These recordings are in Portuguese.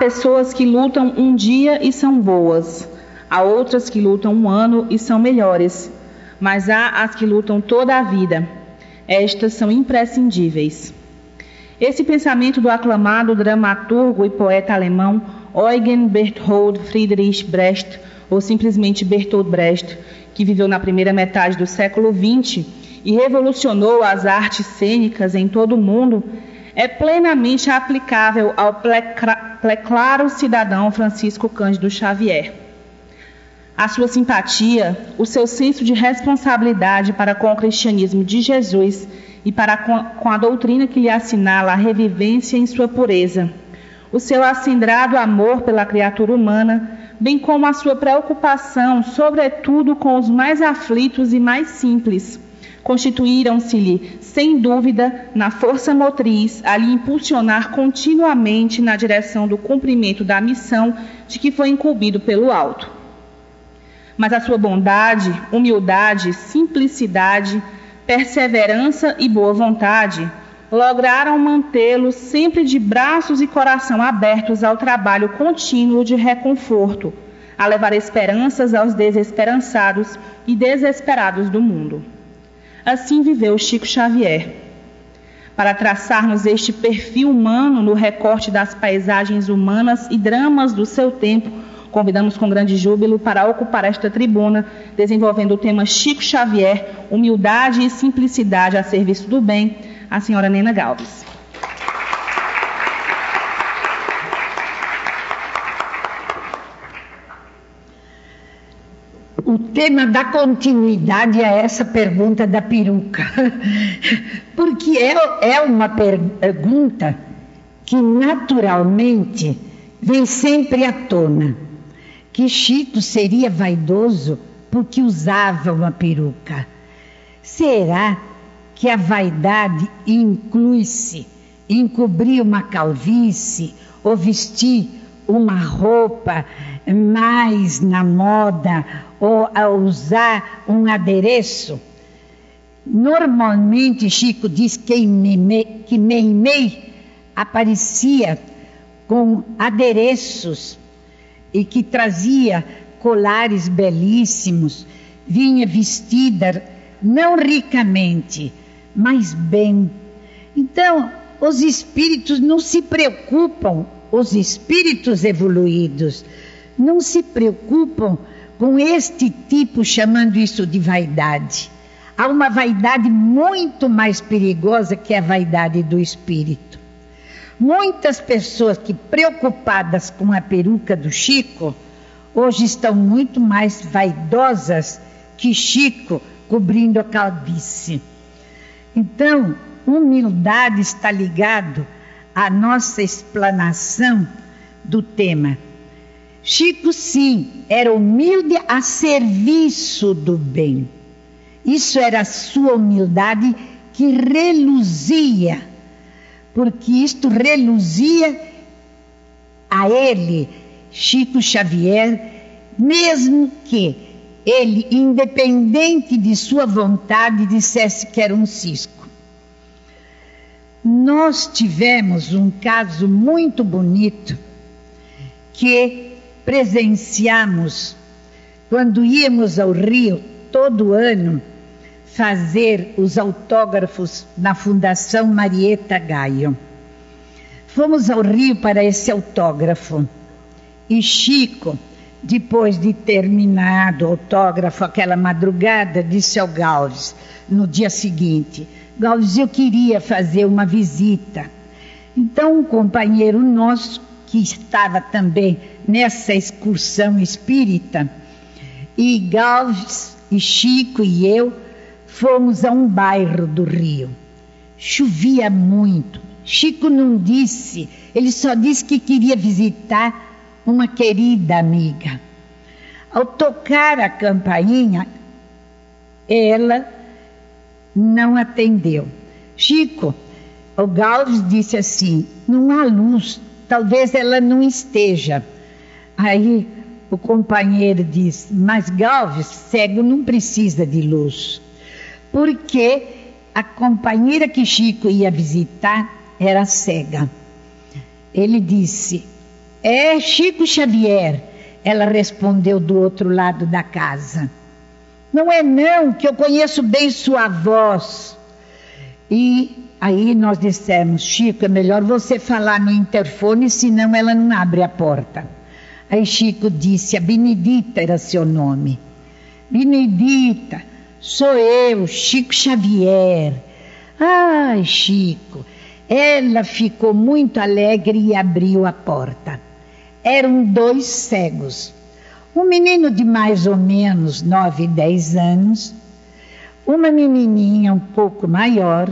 Pessoas que lutam um dia e são boas, há outras que lutam um ano e são melhores, mas há as que lutam toda a vida. Estas são imprescindíveis. Esse pensamento do aclamado dramaturgo e poeta alemão Eugen Berthold Friedrich Brecht, ou simplesmente Bertolt Brecht, que viveu na primeira metade do século XX e revolucionou as artes cênicas em todo o mundo, é plenamente aplicável ao pleclaro cidadão Francisco Cândido Xavier. A sua simpatia, o seu senso de responsabilidade para com o cristianismo de Jesus e para com a doutrina que lhe assinala a revivência em sua pureza, o seu acendrado amor pela criatura humana, bem como a sua preocupação, sobretudo, com os mais aflitos e mais simples, constituíram-se-lhe, sem dúvida, na força motriz a lhe impulsionar continuamente na direção do cumprimento da missão de que foi incumbido pelo alto. Mas a sua bondade, humildade, simplicidade, perseverança e boa vontade lograram mantê-lo sempre de braços e coração abertos ao trabalho contínuo de reconforto, a levar esperanças aos desesperançados e desesperados do mundo. Assim viveu Chico Xavier. Para traçarmos este perfil humano no recorte das paisagens humanas e dramas do seu tempo, convidamos com grande júbilo para ocupar esta tribuna, desenvolvendo o tema Chico Xavier, humildade e simplicidade a serviço do bem, a senhora Nena Galves. O tema da continuidade a essa pergunta da peruca, porque é, é uma pergunta que naturalmente vem sempre à tona. Que Chico seria vaidoso porque usava uma peruca. Será que a vaidade inclui-se em cobrir uma calvície ou vestir uma roupa mais na moda ou a usar um adereço. Normalmente, Chico diz que Meimei aparecia com adereços e que trazia colares belíssimos, vinha vestida não ricamente, mas bem. Então, os espíritos não se preocupam, os espíritos evoluídos não se preocupam com este tipo, chamando isso de vaidade. Há uma vaidade muito mais perigosa que a vaidade do espírito. Muitas pessoas que preocupadas com a peruca do Chico, hoje estão muito mais vaidosas que Chico cobrindo a calvície. Então, humildade está ligado à nossa explanação do tema Chico, sim, era humilde a serviço do bem. Isso era a sua humildade que reluzia, porque isto reluzia a ele, Chico Xavier, mesmo que ele, independente de sua vontade, dissesse que era um cisco. Nós tivemos um caso muito bonito que presenciamos quando íamos ao Rio todo ano fazer os autógrafos na Fundação Marieta Gaio. Fomos ao Rio para esse autógrafo e Chico, depois de terminado o autógrafo aquela madrugada, disse ao Galves no dia seguinte: Galves, eu queria fazer uma visita. Então, um companheiro nosso que estava também nessa excursão espírita, e Galves, e Chico e eu fomos a um bairro do Rio. Chovia muito. Chico não disse, ele só disse que queria visitar uma querida amiga. Ao tocar a campainha, ela não atendeu. Chico, o Galves disse assim: não há luz, talvez ela não esteja. Aí o companheiro diz: Mas Galves, cego não precisa de luz. Porque a companheira que Chico ia visitar era cega. Ele disse: É Chico Xavier, ela respondeu do outro lado da casa. Não é não, que eu conheço bem sua voz. E aí nós dissemos, Chico, é melhor você falar no interfone, senão ela não abre a porta. Aí Chico disse, a Benedita era seu nome. Benedita, sou eu, Chico Xavier. Ai, Chico. Ela ficou muito alegre e abriu a porta. Eram dois cegos. Um menino de mais ou menos nove, dez anos, uma menininha um pouco maior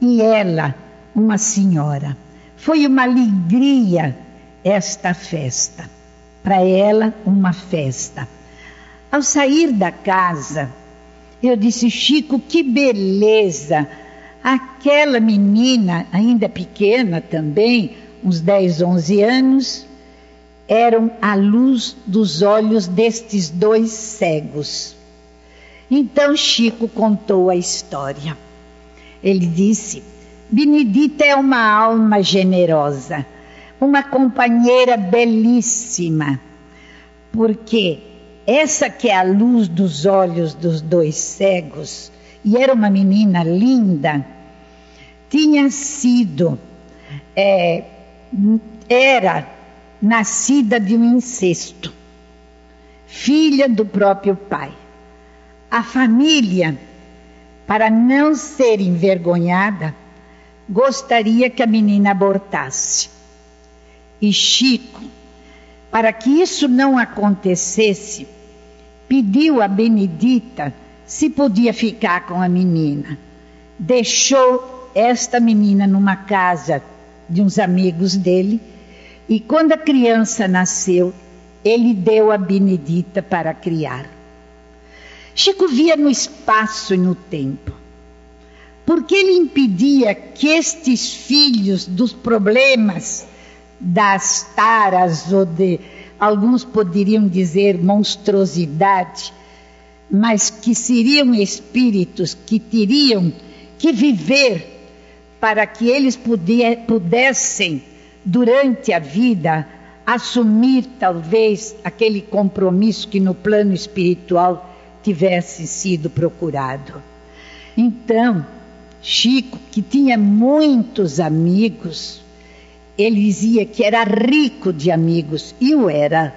e ela, uma senhora. Foi uma alegria esta festa. Para ela, uma festa. Ao sair da casa, eu disse, Chico, que beleza! Aquela menina, ainda pequena também, uns 10, 11 anos, eram a luz dos olhos destes dois cegos. Então Chico contou a história. Ele disse: Benedita é uma alma generosa, uma companheira belíssima, porque essa que é a luz dos olhos dos dois cegos, e era uma menina linda, tinha sido, é, era nascida de um incesto, filha do próprio pai. A família, para não ser envergonhada, gostaria que a menina abortasse. E Chico, para que isso não acontecesse, pediu a Benedita se podia ficar com a menina. Deixou esta menina numa casa de uns amigos dele e quando a criança nasceu, ele deu a Benedita para criar. Chico via no espaço e no tempo. Porque ele impedia que estes filhos dos problemas, das taras ou de alguns poderiam dizer monstruosidade, mas que seriam espíritos que teriam que viver para que eles pudessem durante a vida, assumir talvez aquele compromisso que no plano espiritual tivesse sido procurado. Então, Chico, que tinha muitos amigos, ele dizia que era rico de amigos, e o era.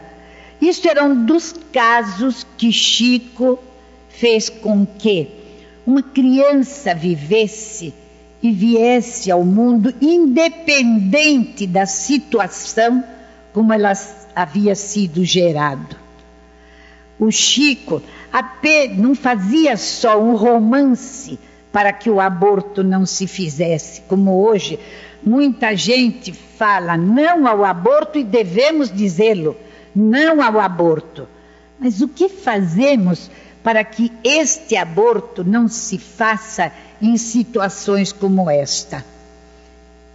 Isso era um dos casos que Chico fez com que uma criança vivesse e viesse ao mundo independente da situação como ela havia sido gerado. O Chico não fazia só um romance para que o aborto não se fizesse, como hoje muita gente fala não ao aborto e devemos dizê-lo, não ao aborto. Mas o que fazemos para que este aborto não se faça em situações como esta.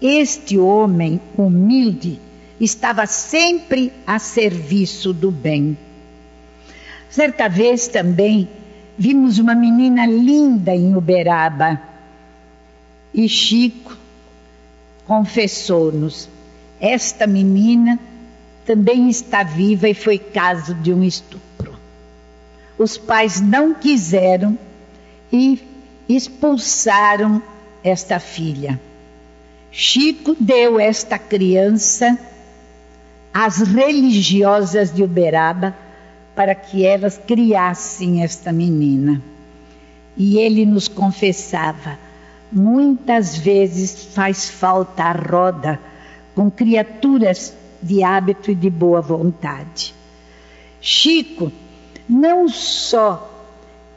Este homem humilde estava sempre a serviço do bem. Certa vez também vimos uma menina linda em Uberaba e Chico confessou-nos: esta menina também está viva e foi caso de um estupro. Os pais não quiseram e expulsaram esta filha. Chico deu esta criança às religiosas de Uberaba para que elas criassem esta menina. E ele nos confessava: muitas vezes faz falta a roda com criaturas de hábito e de boa vontade. Chico não só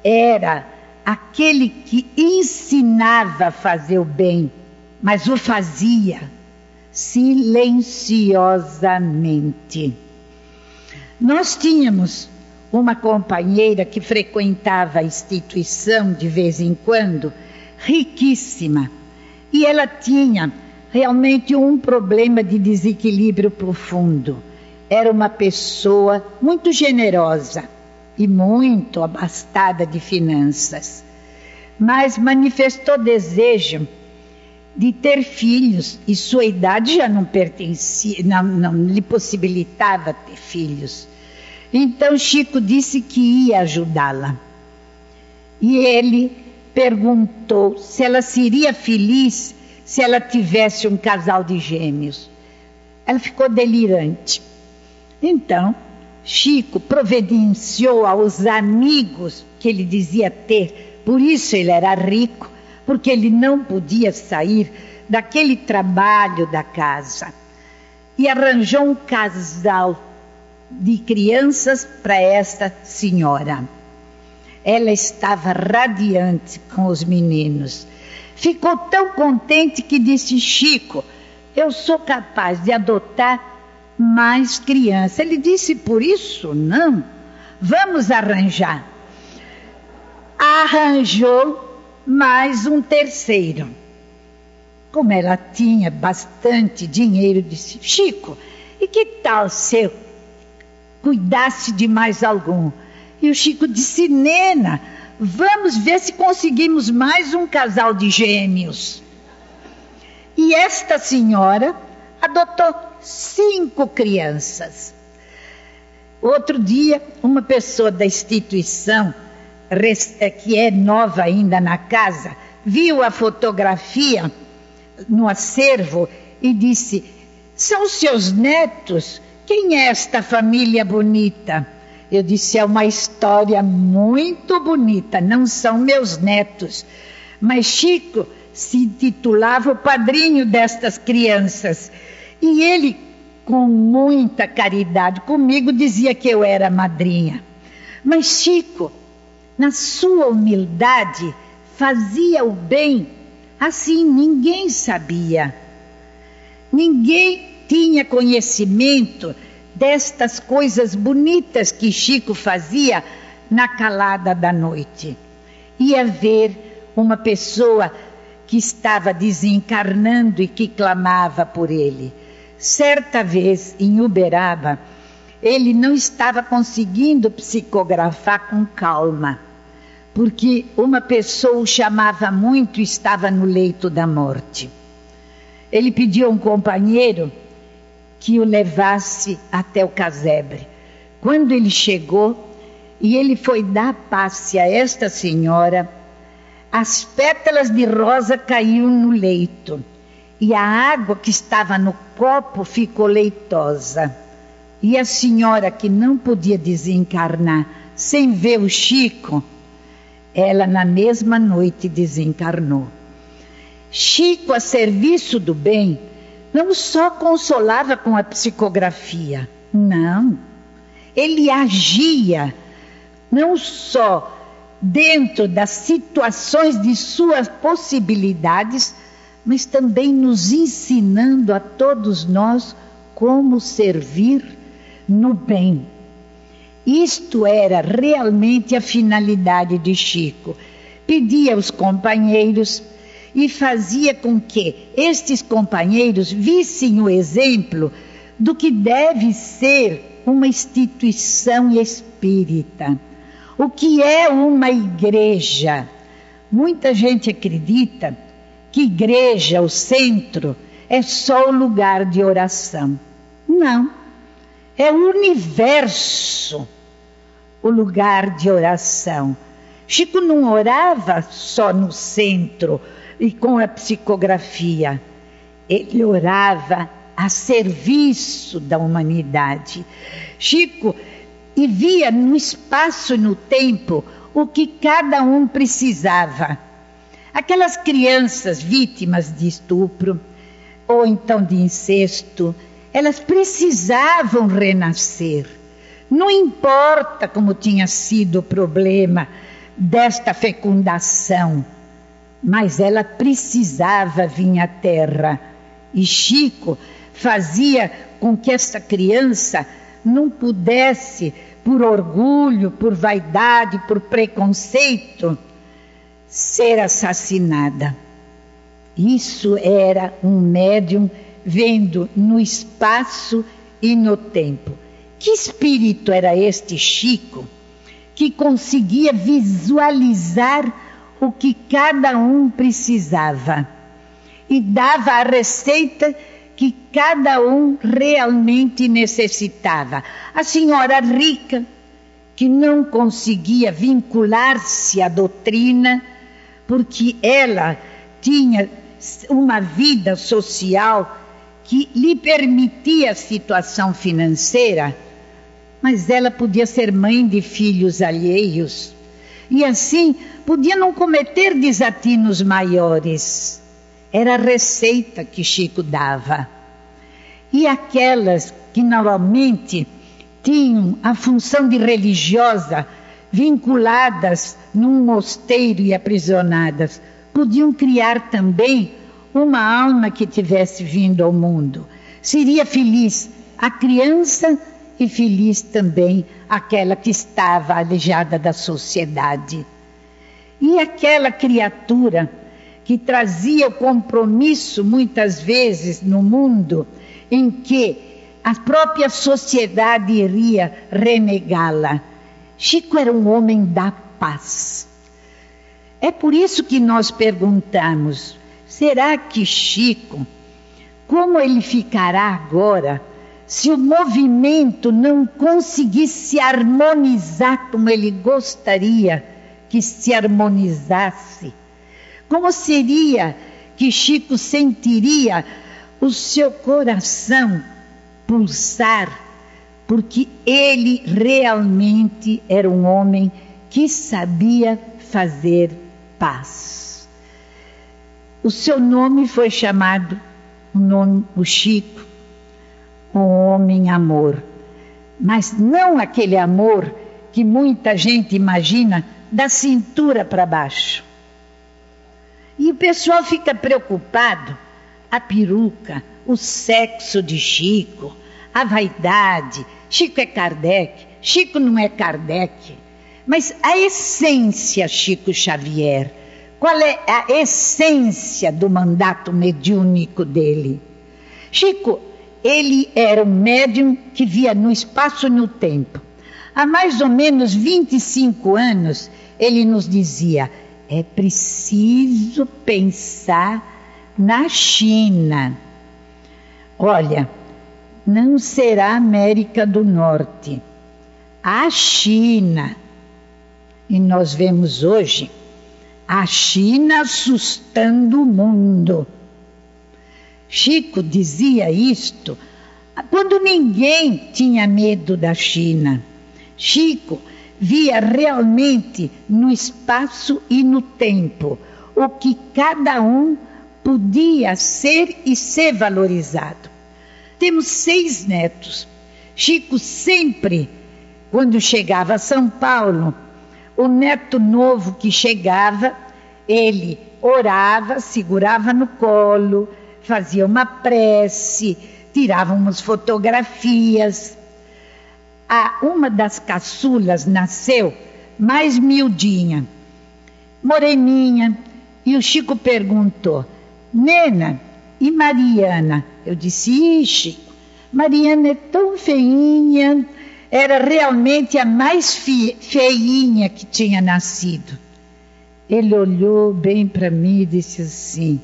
era aquele que ensinava a fazer o bem, mas o fazia silenciosamente. Nós tínhamos uma companheira que frequentava a instituição de vez em quando, riquíssima, e ela tinha realmente um problema de desequilíbrio profundo. Era uma pessoa muito generosa e muito abastada de finanças, mas manifestou desejo de ter filhos e sua idade já não pertencia, não, não lhe possibilitava ter filhos. Então Chico disse que ia ajudá-la. E ele perguntou se ela seria feliz se ela tivesse um casal de gêmeos. Ela ficou delirante. Então, Chico providenciou aos amigos que ele dizia ter, por isso ele era rico, porque ele não podia sair daquele trabalho da casa. E arranjou um casal de crianças para esta senhora. Ela estava radiante com os meninos. Ficou tão contente que disse: Chico, eu sou capaz de adotar mais crianças. Ele disse: Por isso, não. Vamos arranjar. Arranjou mais um terceiro. Como ela tinha bastante dinheiro, disse: Chico, e que tal se eu cuidasse de mais algum? E o Chico disse: Nena, vamos ver se conseguimos mais um casal de gêmeos. E esta senhora adotou cinco crianças. Outro dia, uma pessoa da instituição, eh, que é nova ainda na casa, viu a fotografia no acervo e disse: São seus netos? Quem é esta família bonita? Eu disse: é uma história muito bonita, não são meus netos. Mas Chico se intitulava o padrinho destas crianças. E ele, com muita caridade comigo, dizia que eu era madrinha. Mas Chico, na sua humildade, fazia o bem assim, ninguém sabia. Ninguém tinha conhecimento destas coisas bonitas que Chico fazia na calada da noite. Ia ver uma pessoa que estava desencarnando e que clamava por ele. Certa vez, em Uberaba, ele não estava conseguindo psicografar com calma, porque uma pessoa o chamava muito e estava no leito da morte. Ele pediu a um companheiro que o levasse até o casebre. Quando ele chegou e ele foi dar passe a esta senhora, as pétalas de rosa caíram no leito e a água que estava no copo ficou leitosa. E a senhora que não podia desencarnar sem ver o Chico, ela na mesma noite desencarnou. Chico, a serviço do bem, não só consolava com a psicografia, não. Ele agia não só dentro das situações de suas possibilidades, mas também nos ensinando a todos nós como servir no bem. Isto era realmente a finalidade de Chico. Pedia aos companheiros e fazia com que estes companheiros vissem o exemplo do que deve ser uma instituição espírita. O que é uma igreja? Muita gente acredita que igreja, o centro, é só o lugar de oração. Não. É o universo o lugar de oração. Chico não orava só no centro, e com a psicografia. Ele orava a serviço da humanidade. Chico e via no espaço e no tempo o que cada um precisava. Aquelas crianças vítimas de estupro ou então de incesto, elas precisavam renascer. Não importa como tinha sido o problema desta fecundação mas ela precisava vir à terra. E Chico fazia com que essa criança não pudesse, por orgulho, por vaidade, por preconceito, ser assassinada. Isso era um médium vendo no espaço e no tempo. Que espírito era este Chico que conseguia visualizar o que cada um precisava. e dava a receita que cada um realmente necessitava. A senhora rica, que não conseguia vincular-se à doutrina, porque ela tinha uma vida social que lhe permitia a situação financeira, mas ela podia ser mãe de filhos alheios e assim podia não cometer desatinos maiores. Era a receita que Chico dava. E aquelas que normalmente tinham a função de religiosa vinculadas num mosteiro e aprisionadas, podiam criar também uma alma que tivesse vindo ao mundo. Seria feliz a criança e feliz também aquela que estava aleijada da sociedade. E aquela criatura que trazia o compromisso, muitas vezes, no mundo, em que a própria sociedade iria renegá-la. Chico era um homem da paz. É por isso que nós perguntamos: será que Chico, como ele ficará agora, se o movimento não conseguisse se harmonizar como ele gostaria que se harmonizasse? Como seria que Chico sentiria o seu coração pulsar? Porque ele realmente era um homem que sabia fazer paz. O seu nome foi chamado, o nome, o Chico, um homem amor. Mas não aquele amor que muita gente imagina da cintura para baixo. E o pessoal fica preocupado. A peruca, o sexo de Chico, a vaidade. Chico é Kardec, Chico não é Kardec. Mas a essência, Chico Xavier, qual é a essência do mandato mediúnico dele? Chico, ele era um médium que via no espaço e no tempo. Há mais ou menos 25 anos, ele nos dizia: é preciso pensar na China. Olha, não será América do Norte, a China. E nós vemos hoje a China assustando o mundo. Chico dizia isto quando ninguém tinha medo da China. Chico via realmente no espaço e no tempo o que cada um podia ser e ser valorizado. Temos seis netos. Chico sempre, quando chegava a São Paulo, o neto novo que chegava, ele orava, segurava no colo, fazia uma prece, tirava umas fotografias a uma das caçulas nasceu mais miudinha, moreninha, e o Chico perguntou: Nena, e Mariana? Eu disse: Ih, Chico, Mariana é tão feinha, era realmente a mais feinha que tinha nascido. Ele olhou bem para mim e disse assim: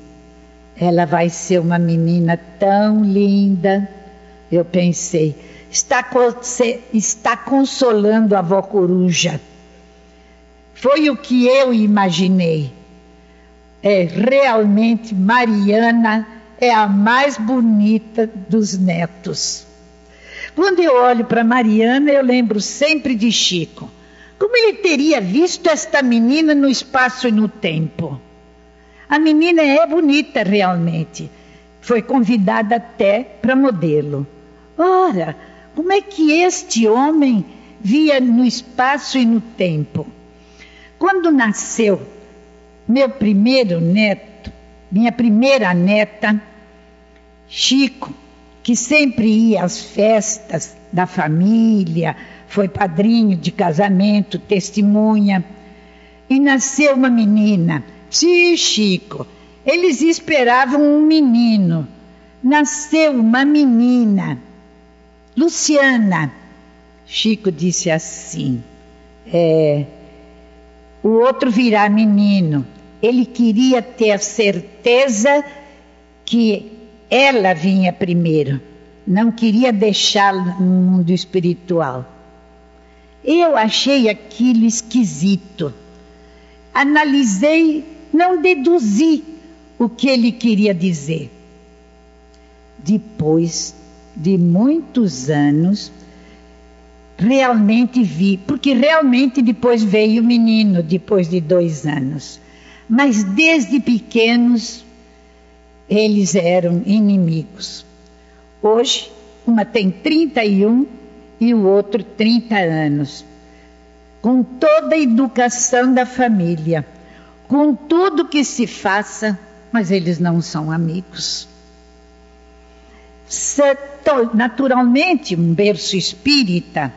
Ela vai ser uma menina tão linda. Eu pensei, está, está consolando a avó coruja. Foi o que eu imaginei. É realmente Mariana é a mais bonita dos netos. Quando eu olho para Mariana, eu lembro sempre de Chico. Como ele teria visto esta menina no espaço e no tempo? A menina é bonita realmente. Foi convidada até para modelo. Ora, como é que este homem via no espaço e no tempo? Quando nasceu meu primeiro neto, minha primeira neta, Chico, que sempre ia às festas da família, foi padrinho de casamento, testemunha, e nasceu uma menina. Sim, Chico, eles esperavam um menino. Nasceu uma menina. Luciana, Chico disse assim: é, o outro virá menino. Ele queria ter a certeza que ela vinha primeiro, não queria deixá-lo no mundo espiritual. Eu achei aquilo esquisito. Analisei, não deduzi o que ele queria dizer. Depois de muitos anos, realmente vi, porque realmente depois veio o menino, depois de dois anos. Mas desde pequenos eles eram inimigos. Hoje, uma tem 31 e o outro 30 anos. Com toda a educação da família, com tudo que se faça, mas eles não são amigos. Naturalmente, um berço espírita,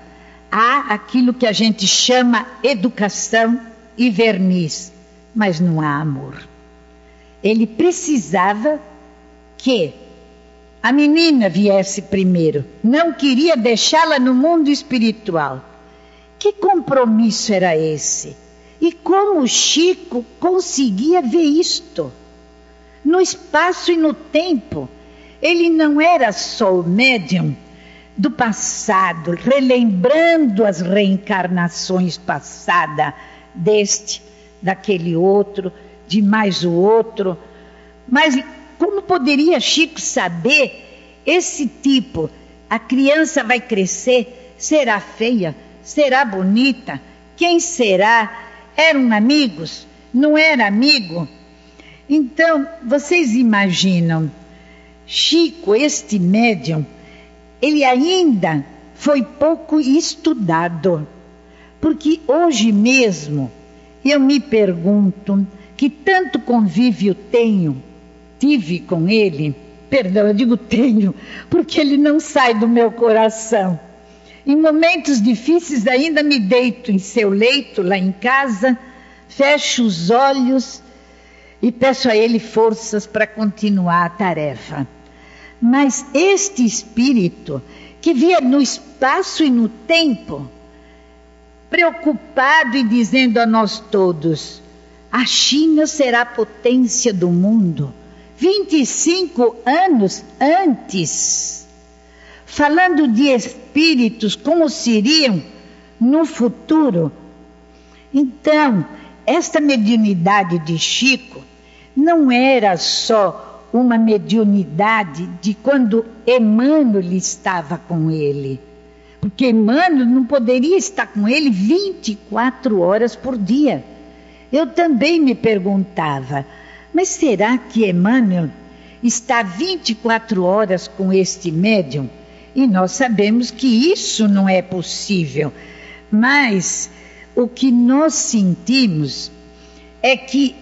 há aquilo que a gente chama educação e verniz, mas não há amor. Ele precisava que a menina viesse primeiro, não queria deixá-la no mundo espiritual. Que compromisso era esse? E como Chico conseguia ver isto? No espaço e no tempo. Ele não era só o médium do passado, relembrando as reencarnações passadas deste, daquele outro, de mais o outro. Mas como poderia Chico saber esse tipo? A criança vai crescer, será feia, será bonita, quem será? Eram amigos? Não era amigo? Então, vocês imaginam, Chico, este médium, ele ainda foi pouco estudado. Porque hoje mesmo eu me pergunto que tanto convívio tenho, tive com ele, perdão, eu digo tenho, porque ele não sai do meu coração. Em momentos difíceis ainda me deito em seu leito lá em casa, fecho os olhos e peço a ele forças para continuar a tarefa. Mas este espírito que via no espaço e no tempo, preocupado e dizendo a nós todos: a China será a potência do mundo. 25 anos antes, falando de espíritos como seriam no futuro. Então, esta mediunidade de Chico não era só uma mediunidade de quando Emmanuel estava com ele. Porque Emmanuel não poderia estar com ele 24 horas por dia. Eu também me perguntava, mas será que Emmanuel está 24 horas com este médium? E nós sabemos que isso não é possível. Mas o que nós sentimos é que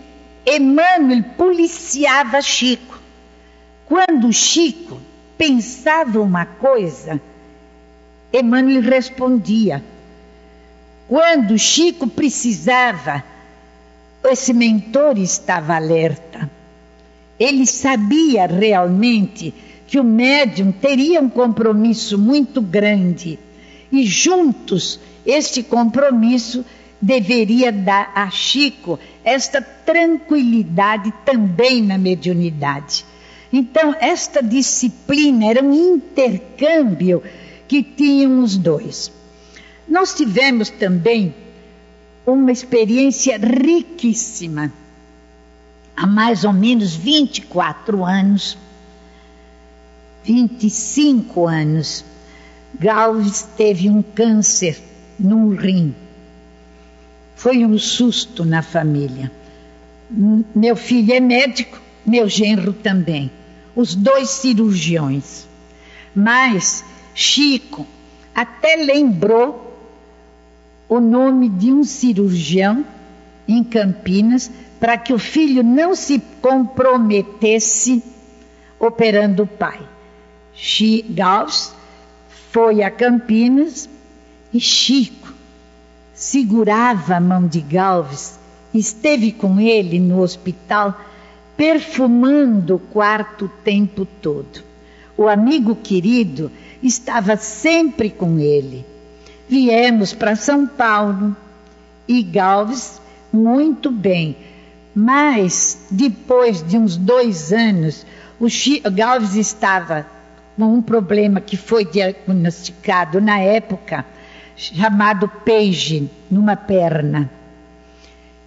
Emmanuel policiava Chico. Quando Chico pensava uma coisa, Emmanuel respondia. Quando Chico precisava, esse mentor estava alerta. Ele sabia realmente que o médium teria um compromisso muito grande e juntos este compromisso deveria dar a Chico esta tranquilidade também na mediunidade. Então, esta disciplina era um intercâmbio que tinham os dois. Nós tivemos também uma experiência riquíssima. Há mais ou menos 24 anos, 25 anos, Galves teve um câncer num rim. Foi um susto na família. Meu filho é médico, meu genro também os dois cirurgiões. Mas Chico até lembrou o nome de um cirurgião em Campinas para que o filho não se comprometesse operando o pai. Gauss foi a Campinas e Chico segurava a mão de Galves, esteve com ele no hospital perfumando o quarto o tempo todo. O amigo querido estava sempre com ele. Viemos para São Paulo e Galves muito bem, mas depois de uns dois anos, O Galves estava um problema que foi diagnosticado na época, chamado peixe numa perna.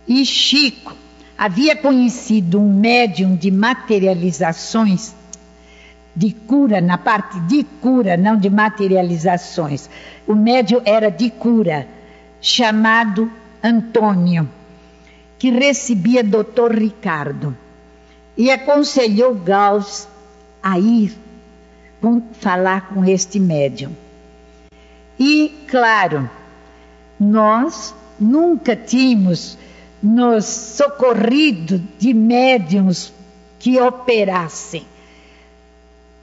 E Chico havia conhecido um médium de materializações de cura, na parte de cura, não de materializações. O médium era de cura, chamado Antônio, que recebia doutor Ricardo e aconselhou Gauss a ir com, falar com este médium. E, claro, nós nunca tínhamos nos socorrido de médiums que operassem.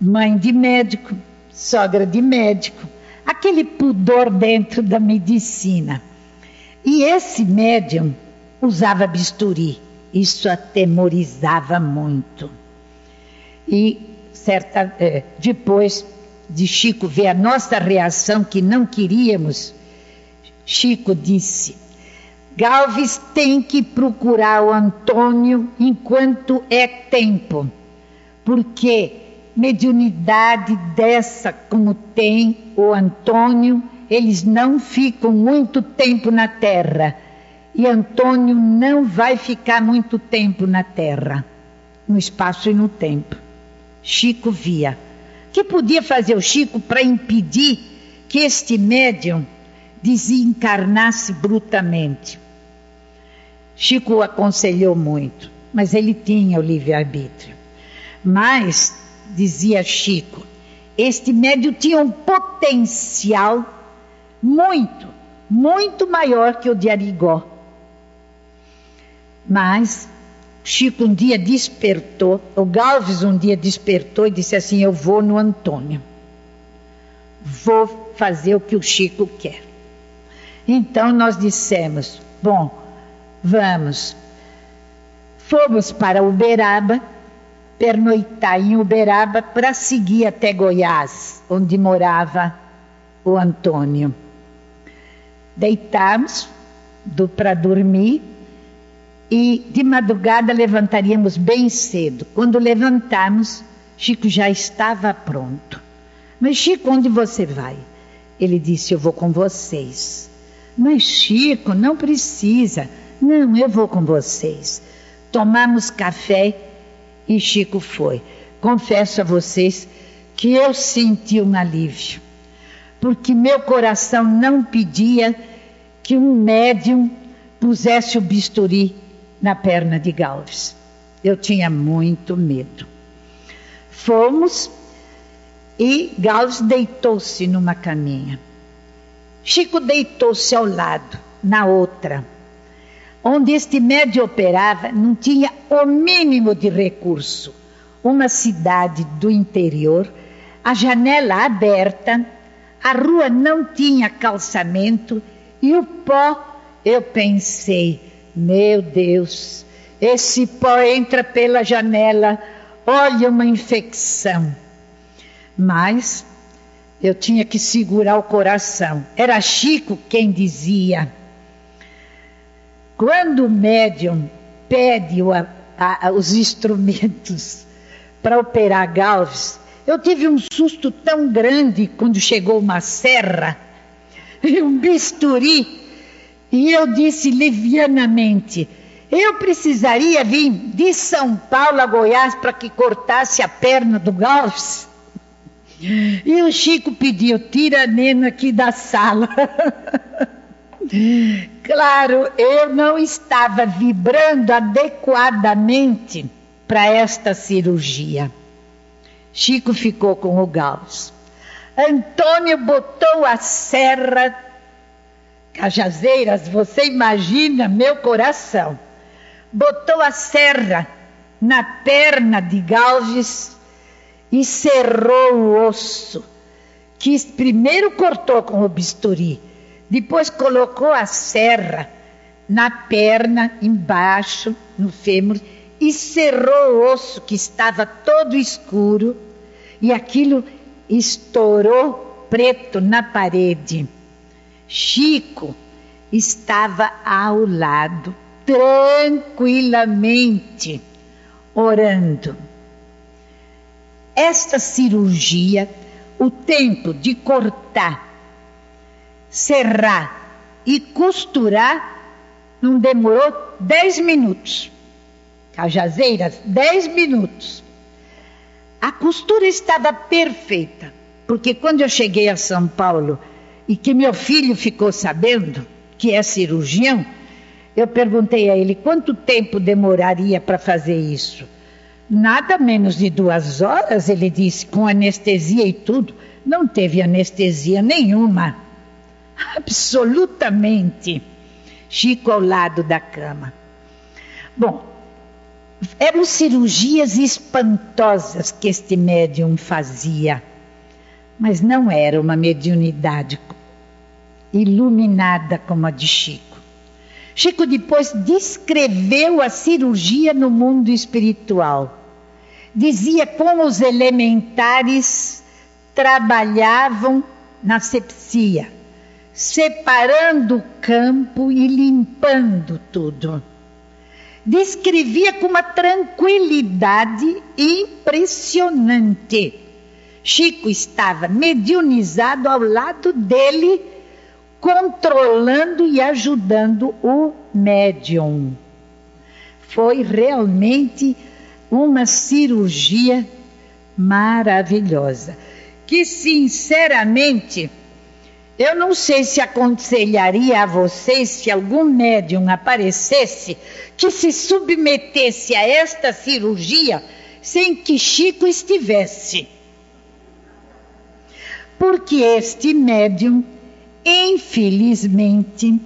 Mãe de médico, sogra de médico, aquele pudor dentro da medicina. E esse médium usava bisturi, isso atemorizava muito. E certa, eh, depois de Chico ver a nossa reação que não queríamos, Chico disse: Galves tem que procurar o Antônio enquanto é tempo, porque mediunidade dessa como tem o Antônio, eles não ficam muito tempo na terra. E Antônio não vai ficar muito tempo na terra, no espaço e no tempo. Chico via. O que podia fazer o Chico para impedir que este médium desencarnasse brutamente? Chico o aconselhou muito, mas ele tinha o livre-arbítrio. Mas, dizia Chico, este médium tinha um potencial muito, muito maior que o de Arigó. Mas Chico um dia despertou, o Galves um dia despertou e disse assim: Eu vou no Antônio, vou fazer o que o Chico quer. Então nós dissemos: Bom, vamos. Fomos para Uberaba, pernoitar em Uberaba para seguir até Goiás, onde morava o Antônio. Deitamos para dormir e de madrugada levantaríamos bem cedo. Quando levantamos, Chico já estava pronto. Mas Chico, onde você vai? Ele disse: Eu vou com vocês. Mas Chico, não precisa. Não, eu vou com vocês. Tomamos café e Chico foi. Confesso a vocês que eu senti um alívio, porque meu coração não pedia que um médium pusesse o bisturi na perna de Galves. Eu tinha muito medo. Fomos e Galves deitou-se numa caminha. Chico deitou-se ao lado, na outra. Onde este médio operava, não tinha o mínimo de recurso. Uma cidade do interior, a janela aberta, a rua não tinha calçamento e o pó, eu pensei, meu Deus, esse pó entra pela janela, olha uma infecção. Mas eu tinha que segurar o coração. Era Chico quem dizia. Quando o médium pede o, a, os instrumentos para operar Galves, eu tive um susto tão grande quando chegou uma serra e um bisturi e eu disse levianamente: eu precisaria vir de São Paulo a Goiás para que cortasse a perna do Galves. E o Chico pediu: tira a nena aqui da sala. claro, eu não estava vibrando adequadamente para esta cirurgia. Chico ficou com o Gauss. Antônio botou a serra Cajazeiras, você imagina meu coração. Botou a serra na perna de Galves e cerrou o osso, que primeiro cortou com o bisturi, depois colocou a serra na perna, embaixo, no fêmur, e cerrou o osso que estava todo escuro, e aquilo estourou preto na parede. Chico estava ao lado, tranquilamente, orando. esta cirurgia, o tempo de cortar, serrar e costurar não demorou 10 minutos. Cajazeiras, 10 minutos. A costura estava perfeita, porque quando eu cheguei a São Paulo e que meu filho ficou sabendo que é cirurgião, eu perguntei a ele quanto tempo demoraria para fazer isso. Nada menos de duas horas, ele disse, com anestesia e tudo. Não teve anestesia nenhuma. Absolutamente. Chico ao lado da cama. Bom, eram cirurgias espantosas que este médium fazia, mas não era uma mediunidade iluminada como a de Chico. Chico depois descreveu a cirurgia no mundo espiritual dizia como os elementares trabalhavam na sepsia, separando o campo e limpando tudo. Descrevia com uma tranquilidade impressionante. Chico estava mediunizado ao lado dele, controlando e ajudando o médium. Foi realmente uma cirurgia maravilhosa. Que, sinceramente, eu não sei se aconselharia a vocês, se algum médium aparecesse, que se submetesse a esta cirurgia sem que Chico estivesse. Porque este médium, infelizmente,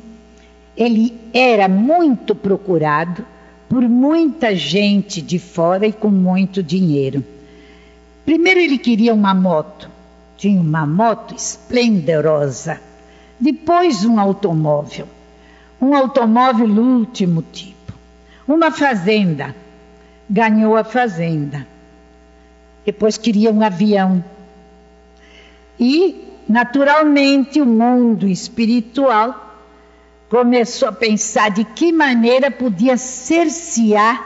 ele era muito procurado por muita gente de fora e com muito dinheiro. Primeiro ele queria uma moto, tinha uma moto esplendorosa. Depois um automóvel, um automóvel último tipo. Uma fazenda, ganhou a fazenda. Depois queria um avião. E, naturalmente, o mundo espiritual começou a pensar de que maneira podia cercear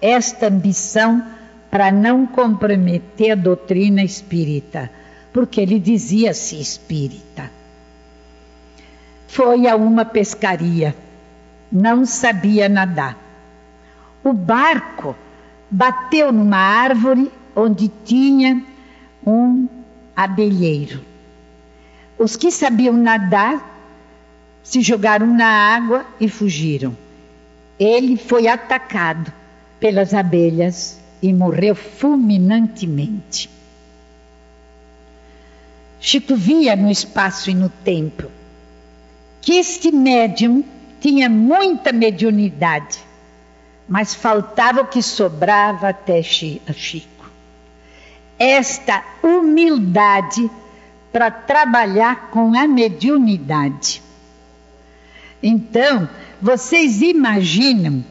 esta ambição para não comprometer a doutrina espírita, porque ele dizia-se espírita. Foi a uma pescaria, não sabia nadar. O barco bateu numa árvore onde tinha um abelheiro. Os que sabiam nadar se jogaram na água e fugiram. Ele foi atacado pelas abelhas e morreu fulminantemente. Chico via no espaço e no tempo que este médium tinha muita mediunidade, mas faltava o que sobrava até Chico. Esta humildade para trabalhar com a mediunidade. Então, vocês imaginam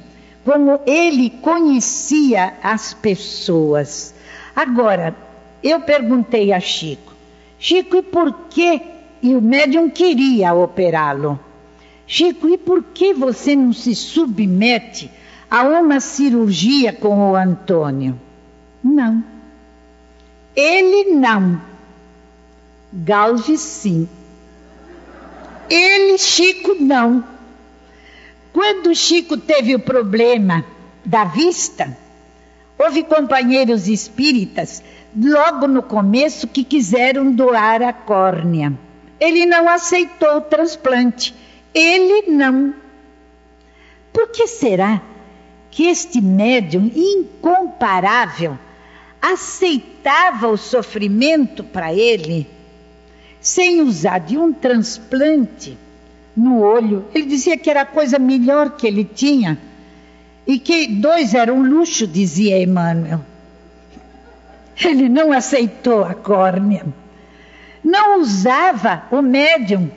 como ele conhecia as pessoas. Agora, eu perguntei a Chico, Chico, e por que? E o médium queria operá-lo. Chico, e por que você não se submete a uma cirurgia com o Antônio? Não. Ele não. Galves sim. Ele, Chico, não. Quando Chico teve o problema da vista, houve companheiros espíritas, logo no começo, que quiseram doar a córnea. Ele não aceitou o transplante. Ele não. Por que será que este médium incomparável aceitava o sofrimento para ele? Sem usar de um transplante no olho. Ele dizia que era a coisa melhor que ele tinha e que dois era um luxo, dizia Emmanuel. Ele não aceitou a córnea, não usava o médium.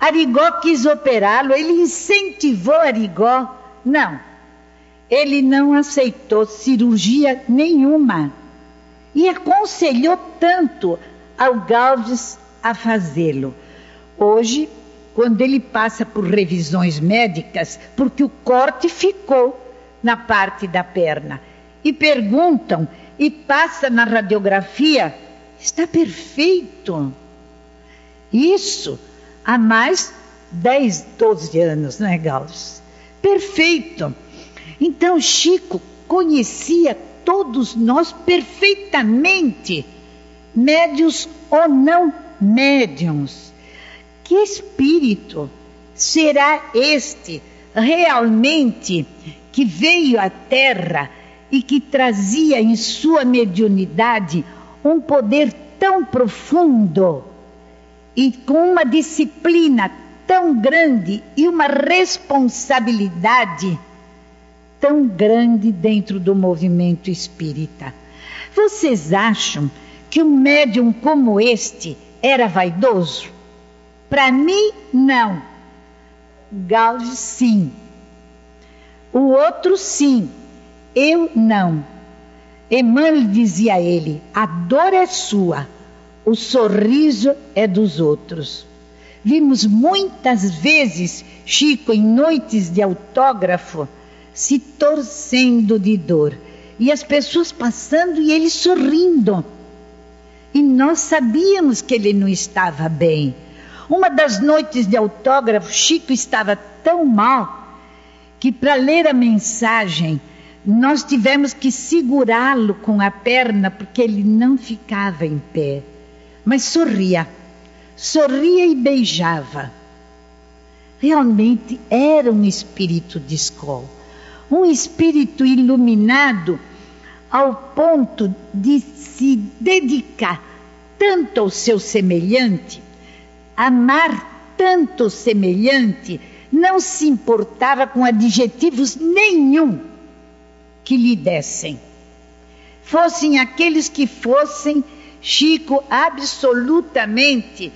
Arigó quis operá-lo, ele incentivou Arigó. Não, ele não aceitou cirurgia nenhuma e aconselhou tanto ao Galdes a fazê-lo. Hoje, quando ele passa por revisões médicas, porque o corte ficou na parte da perna, e perguntam e passa na radiografia, está perfeito. Isso há mais 10, 12 anos, não é, Gauss? Perfeito. Então Chico conhecia todos nós perfeitamente, médios ou não médiums. Que espírito será este realmente que veio à Terra e que trazia em sua mediunidade um poder tão profundo e com uma disciplina tão grande e uma responsabilidade tão grande dentro do movimento espírita. Vocês acham que um médium como este era vaidoso? Para mim, não. Gauss, sim. O outro, sim. Eu, não. Emmanuel dizia a ele: a dor é sua, o sorriso é dos outros. Vimos muitas vezes Chico em noites de autógrafo se torcendo de dor e as pessoas passando e ele sorrindo. E nós sabíamos que ele não estava bem. Uma das noites de autógrafo, Chico estava tão mal que para ler a mensagem nós tivemos que segurá-lo com a perna porque ele não ficava em pé, mas sorria sorria e beijava. Realmente era um espírito de escola, um espírito iluminado ao ponto de se dedicar tanto ao seu semelhante, amar tanto o semelhante, não se importava com adjetivos nenhum que lhe dessem. Fossem aqueles que fossem, Chico absolutamente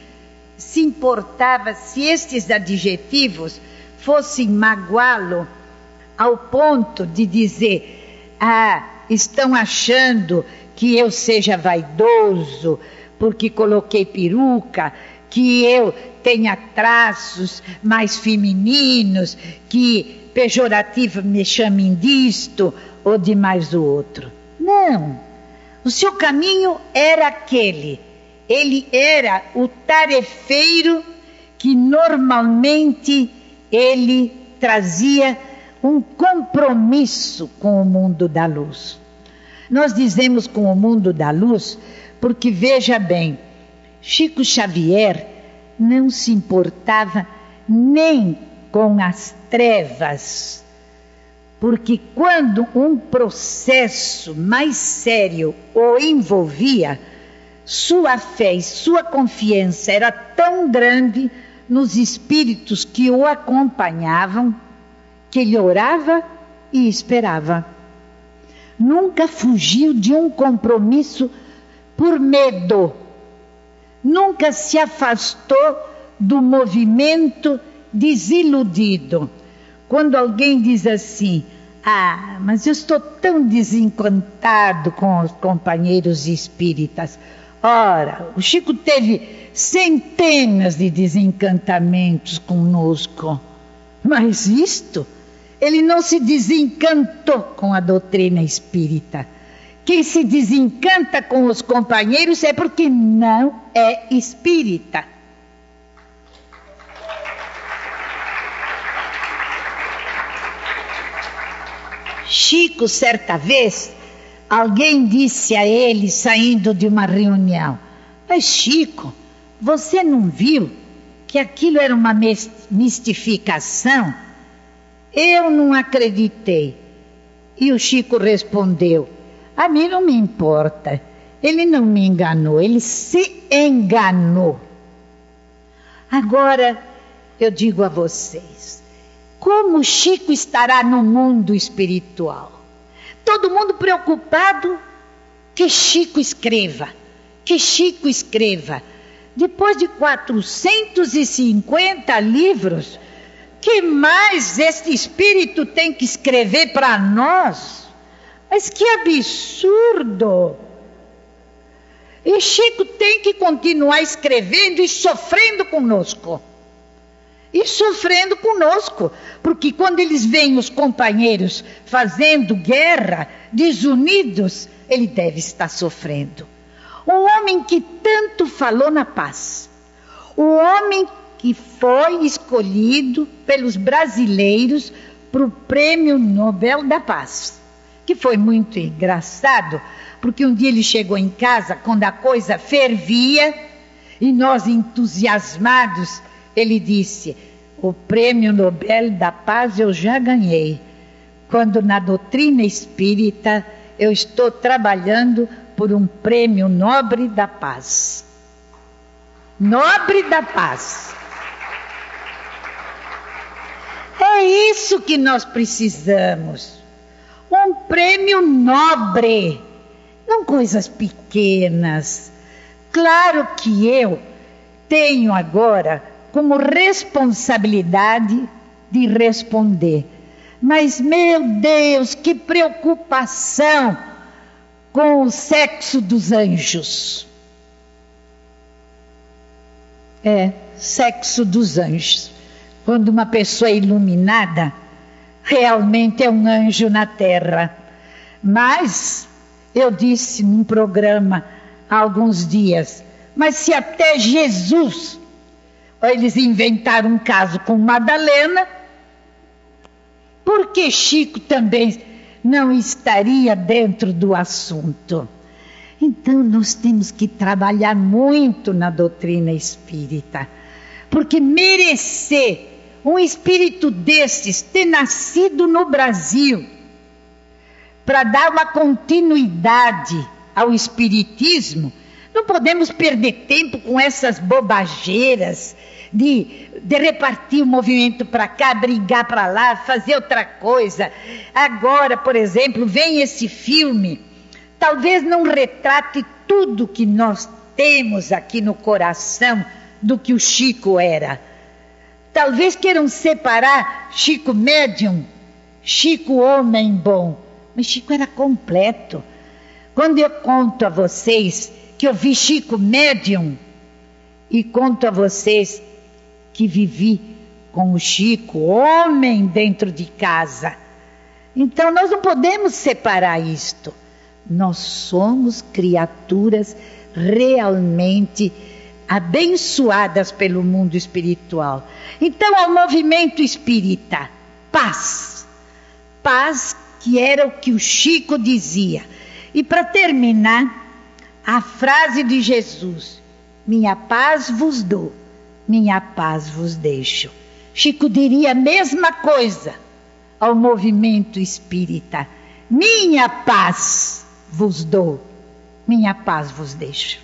se importava se estes adjetivos fossem magoá-lo ao ponto de dizer: Ah, estão achando que eu seja vaidoso porque coloquei peruca, que eu tenha traços mais femininos, que pejorativo me chamem disto ou de mais o outro. Não. O seu caminho era aquele ele era o tarefeiro que normalmente ele trazia um compromisso com o mundo da luz. Nós dizemos com o mundo da luz porque veja bem, Chico Xavier não se importava nem com as trevas, porque quando um processo mais sério o envolvia, sua fé e sua confiança era tão grande nos espíritos que o acompanhavam que ele orava e esperava. Nunca fugiu de um compromisso por medo. Nunca se afastou do movimento desiludido. Quando alguém diz assim: Ah, mas eu estou tão desencantado com os companheiros espíritas. Ora, o Chico teve centenas de desencantamentos conosco, mas isto, ele não se desencantou com a doutrina espírita. Quem se desencanta com os companheiros é porque não é espírita. Chico, certa vez, Alguém disse a ele saindo de uma reunião: Mas Chico, você não viu que aquilo era uma mistificação? Eu não acreditei. E o Chico respondeu: A mim não me importa. Ele não me enganou, ele se enganou. Agora eu digo a vocês: como Chico estará no mundo espiritual? Todo mundo preocupado que Chico escreva, que Chico escreva. Depois de 450 livros, que mais este espírito tem que escrever para nós? Mas que absurdo! E Chico tem que continuar escrevendo e sofrendo conosco e sofrendo conosco, porque quando eles veem os companheiros fazendo guerra, desunidos, ele deve estar sofrendo. Um homem que tanto falou na paz. O homem que foi escolhido pelos brasileiros para o Prêmio Nobel da Paz. Que foi muito engraçado, porque um dia ele chegou em casa quando a coisa fervia e nós entusiasmados, ele disse: "O Prêmio Nobel da Paz eu já ganhei, quando na doutrina espírita eu estou trabalhando por um prêmio nobre da paz. Nobre da paz. É isso que nós precisamos. Um prêmio nobre, não coisas pequenas. Claro que eu tenho agora como responsabilidade de responder. Mas, meu Deus, que preocupação com o sexo dos anjos. É, sexo dos anjos. Quando uma pessoa é iluminada, realmente é um anjo na terra. Mas, eu disse num programa há alguns dias, mas se até Jesus, eles inventaram um caso com Madalena, por que Chico também não estaria dentro do assunto? Então, nós temos que trabalhar muito na doutrina espírita, porque merecer um espírito desses ter nascido no Brasil para dar uma continuidade ao espiritismo, não podemos perder tempo com essas bobageiras de, de repartir o movimento para cá, brigar para lá, fazer outra coisa. Agora, por exemplo, vem esse filme, talvez não retrate tudo que nós temos aqui no coração do que o Chico era Talvez queiram separar Chico médium, Chico homem bom, mas Chico era completo. Quando eu conto a vocês que eu vi Chico médium e conto a vocês que vivi com o Chico homem dentro de casa. Então nós não podemos separar isto. Nós somos criaturas realmente abençoadas pelo mundo espiritual. Então, ao movimento espírita, paz. Paz que era o que o Chico dizia. E para terminar, a frase de Jesus: Minha paz vos dou, minha paz vos deixo. Chico diria a mesma coisa ao movimento espírita: Minha paz vos dou, minha paz vos deixo.